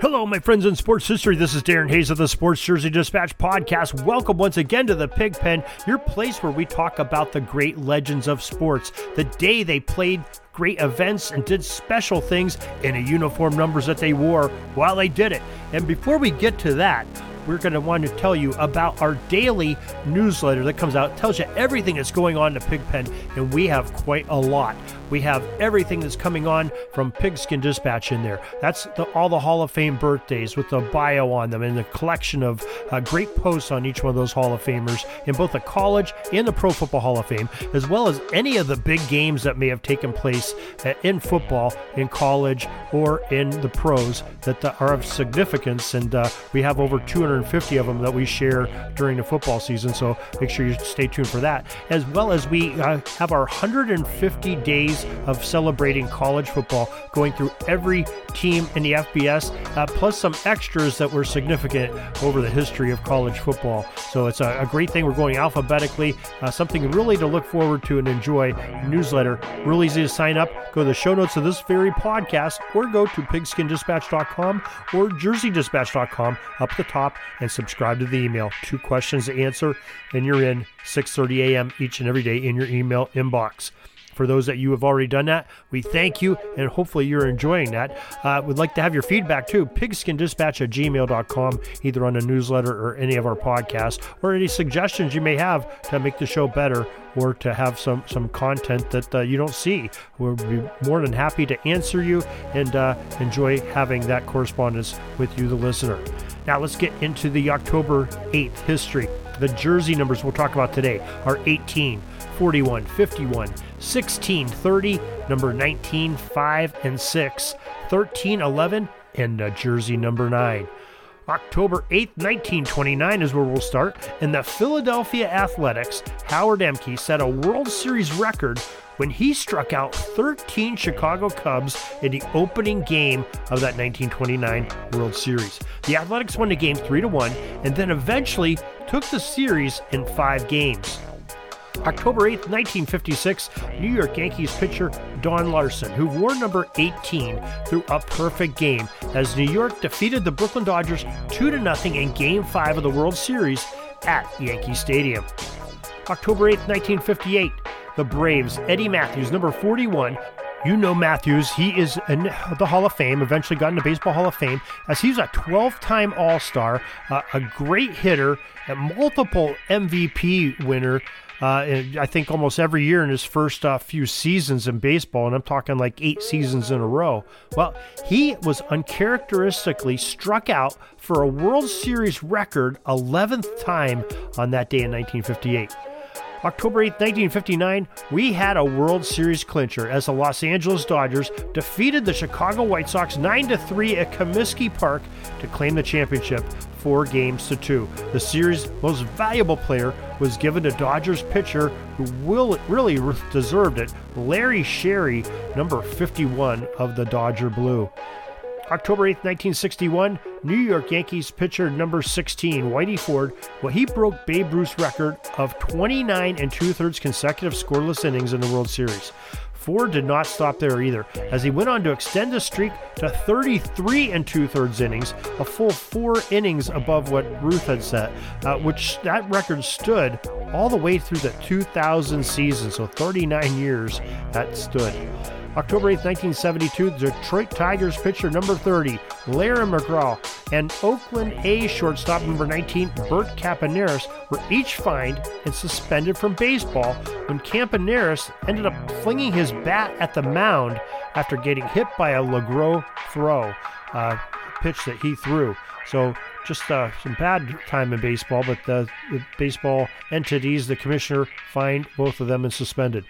Hello, my friends in sports history. This is Darren Hayes of the Sports Jersey Dispatch podcast. Welcome once again to the Pig Pen, your place where we talk about the great legends of sports, the day they played great events and did special things in the uniform numbers that they wore while they did it. And before we get to that, we're going to want to tell you about our daily newsletter that comes out. Tells you everything that's going on in the Pigpen, and we have quite a lot. We have everything that's coming on from Pigskin Dispatch in there. That's the, all the Hall of Fame birthdays with the bio on them and the collection of uh, great posts on each one of those Hall of Famers in both the college and the Pro Football Hall of Fame, as well as any of the big games that may have taken place in football, in college, or in the pros that uh, are of significance. And uh, we have over 250 of them that we share during the football season. So make sure you stay tuned for that, as well as we uh, have our 150 days of celebrating college football, going through every team in the FBS, uh, plus some extras that were significant over the history of college football. So it's a, a great thing. We're going alphabetically, uh, something really to look forward to and enjoy. Newsletter, real easy to sign up. Go to the show notes of this very podcast or go to pigskindispatch.com or jerseydispatch.com up the top and subscribe to the email. Two questions to answer, and you're in 6:30 a.m. each and every day in your email inbox. For those that you have already done that, we thank you and hopefully you're enjoying that. Uh, we'd like to have your feedback too. Pigskindispatch at gmail.com, either on a newsletter or any of our podcasts, or any suggestions you may have to make the show better or to have some, some content that uh, you don't see. We'll be more than happy to answer you and uh, enjoy having that correspondence with you, the listener. Now let's get into the October 8th history. The jersey numbers we'll talk about today are 18, 41, 51, 16, 30, number 19, 5 and 6, 13, 11, and jersey number 9. October 8, 1929 is where we'll start. and the Philadelphia Athletics, Howard Ehmke, set a World Series record when he struck out 13 Chicago Cubs in the opening game of that 1929 World Series. The Athletics won the game 3 to 1 and then eventually took the series in 5 games. October 8, 1956, New York Yankees pitcher Don Larsen, who wore number 18, threw a perfect game as New York defeated the Brooklyn Dodgers 2 0 in Game 5 of the World Series at Yankee Stadium. October 8, 1958, the Braves, Eddie Mathews, number 41, you know Mathews. He is in the Hall of Fame, eventually got into Baseball Hall of Fame, as he's a 12 time All Star, uh, a great hitter, a multiple MVP winner, uh, I think almost every year in his first uh, few seasons in baseball, and I'm talking like eight seasons in a row. Well, he was uncharacteristically struck out for a World Series record 11th time on that day in 1958. October 8, 1959, we had a World Series clincher as the Los Angeles Dodgers defeated the Chicago White Sox 9 3 at Comiskey Park to claim the championship four games to two. The series' most valuable player was given to Dodgers pitcher who will, really deserved it, Larry Sherry, number 51 of the Dodger Blue. October 8, 1961, New York Yankees pitcher number 16, Whitey Ford, well, he broke Babe Ruth's record of 29 and two thirds consecutive scoreless innings in the World Series. Ford did not stop there either, as he went on to extend the streak to 33 and two thirds innings, a full four innings above what Ruth had set, uh, which that record stood all the way through the 2000 season, so 39 years that stood. October 8, 1972, Detroit Tigers pitcher number 30, Larry McGraw, and Oakland A's shortstop number 19, Bert Campaneris, were each fined and suspended from baseball when Campaneris ended up flinging his bat at the mound after getting hit by a LaGrow throw, uh, pitch that he threw. So just uh, some bad time in baseball, but the, the baseball entities, the commissioner fined both of them and suspended.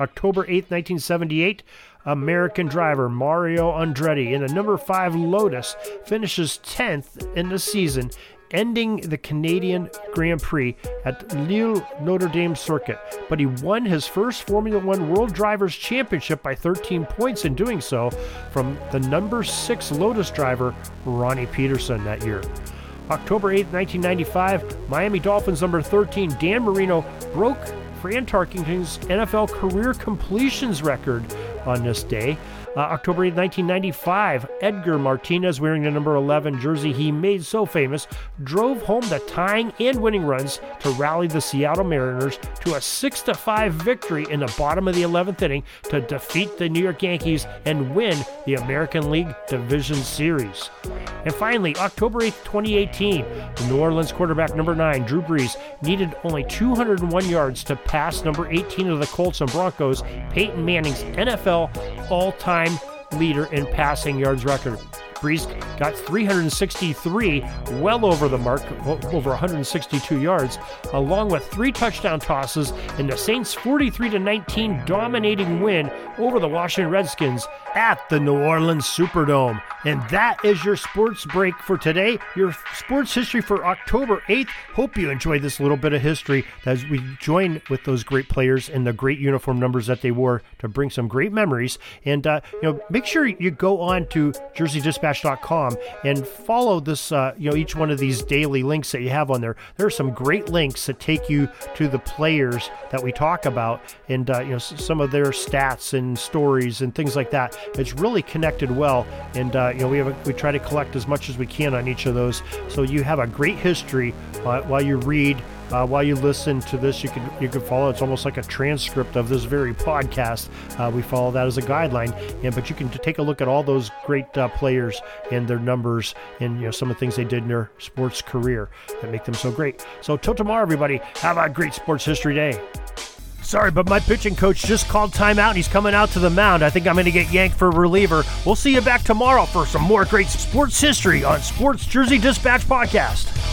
October 8, 1978, American driver Mario Andretti in a number 5 Lotus finishes 10th in the season, ending the Canadian Grand Prix at Île Notre Dame Circuit. But he won his first Formula One World Drivers' Championship by 13 points in doing so from the number 6 Lotus driver Ronnie Peterson that year. October 8, 1995, Miami Dolphins number 13 Dan Marino broke Fran Tarkenton's NFL career completions record on this day. Uh, October 8, 1995, Edgar Martinez, wearing the number 11 jersey he made so famous, drove home the tying and winning runs to rally the Seattle Mariners to a 6 5 victory in the bottom of the 11th inning to defeat the New York Yankees and win the American League Division Series. And finally, October 8, 2018, the New Orleans quarterback number 9, Drew Brees, needed only 201 yards to pass number 18 of the Colts and Broncos, Peyton Manning's NFL all time leader in passing yards record. Brees got 363, well over the mark, over 162 yards, along with three touchdown tosses in the Saints' 43 19 dominating win over the Washington Redskins at the New Orleans Superdome. And that is your sports break for today, your sports history for October 8th. Hope you enjoyed this little bit of history as we join with those great players and the great uniform numbers that they wore to bring some great memories. And, uh, you know, make sure you go on to jerseydispatch.com and follow this, uh, you know, each one of these daily links that you have on there. There are some great links that take you to the players that we talk about and, uh, you know, some of their stats and stories and things like that. It's really connected well, and uh, you know we have a, we try to collect as much as we can on each of those, so you have a great history uh, while you read. Uh, while you listen to this, you can you can follow. It's almost like a transcript of this very podcast. Uh, we follow that as a guideline, and but you can take a look at all those great uh, players and their numbers and you know some of the things they did in their sports career that make them so great. So till tomorrow, everybody, have a great sports history day. Sorry, but my pitching coach just called timeout and he's coming out to the mound. I think I'm going to get yanked for reliever. We'll see you back tomorrow for some more great sports history on Sports Jersey Dispatch Podcast.